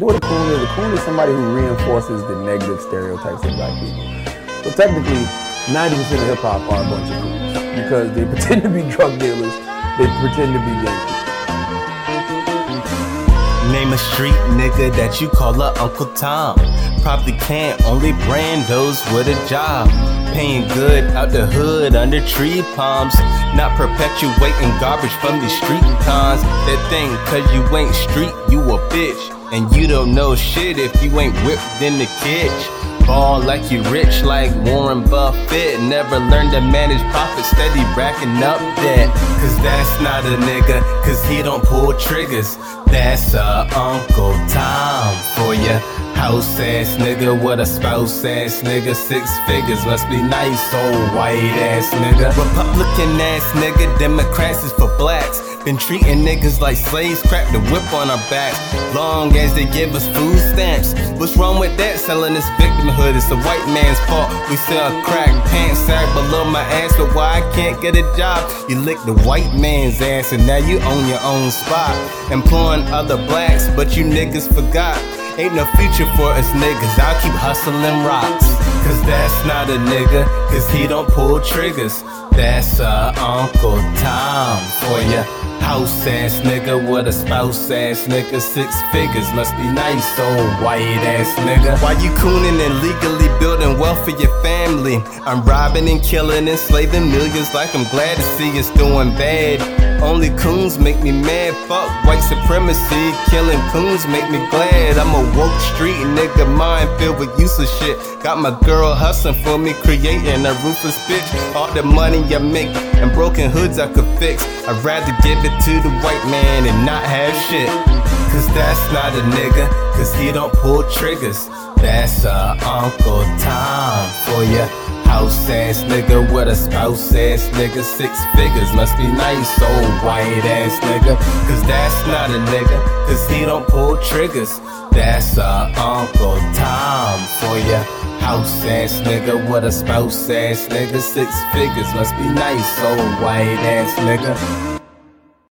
What a coon is? A coon is somebody who reinforces the negative stereotypes of black people. So technically, 90% of hip hop are a bunch of coons because they pretend to be drug dealers, they pretend to be gangsters. Name a street nigga that you call a Uncle Tom. Probably can't, only Brandos with a job. Paying good out the hood under tree palms. Not perpetuating garbage from these street cons. That thing, cause you ain't street, you a bitch. And you don't know shit if you ain't whipped in the kitchen. Ball like you rich like Warren Buffett. Never learned to manage profit, steady racking up debt. Cause that's not a nigga, cause he don't pull triggers. That's a Uncle Tom for ya. House ass nigga what a spouse ass nigga. Six figures must be nice, old white ass nigga. Republican ass nigga. Democrats is for blacks. Been treating niggas like slaves, crap the whip on our back. Long as they give us food stamps. What's wrong with that? Selling this victimhood, it's the white man's fault. We sell crack, pants sag below my ass, but why I can't get a job? You lick the white man's ass, and now you own your own spot. Employing other blacks, but you niggas forgot. Ain't no future for us niggas, I'll keep hustling rocks. Cause that's not a nigga, cause he don't pull triggers. That's a Uncle Tom for ya. House ass nigga with a spouse ass nigga. Six figures must be nice, old white ass nigga. Why you cooning and legally building wealth for your family? I'm robbing and killing, enslaving millions like I'm glad to see us doing bad. Only coons make me mad. Fuck white supremacy. Killing coons make me glad. I'm a woke street nigga, mind filled with useless shit. Got my girl hustling for me, creating a ruthless bitch. All the money I make and broken hoods I could fix. I'd rather give it to the white man and not have shit. Cause that's not a nigga, cause he don't pull triggers. That's a Uncle Tom for ya. House ass nigga with a spouse ass nigga. Six figures must be nice, old white ass nigga. Cause that's not a nigga, cause he don't pull triggers. That's a Uncle Tom for ya. House ass nigga with a spouse ass nigga. Six figures must be nice, old white ass nigga.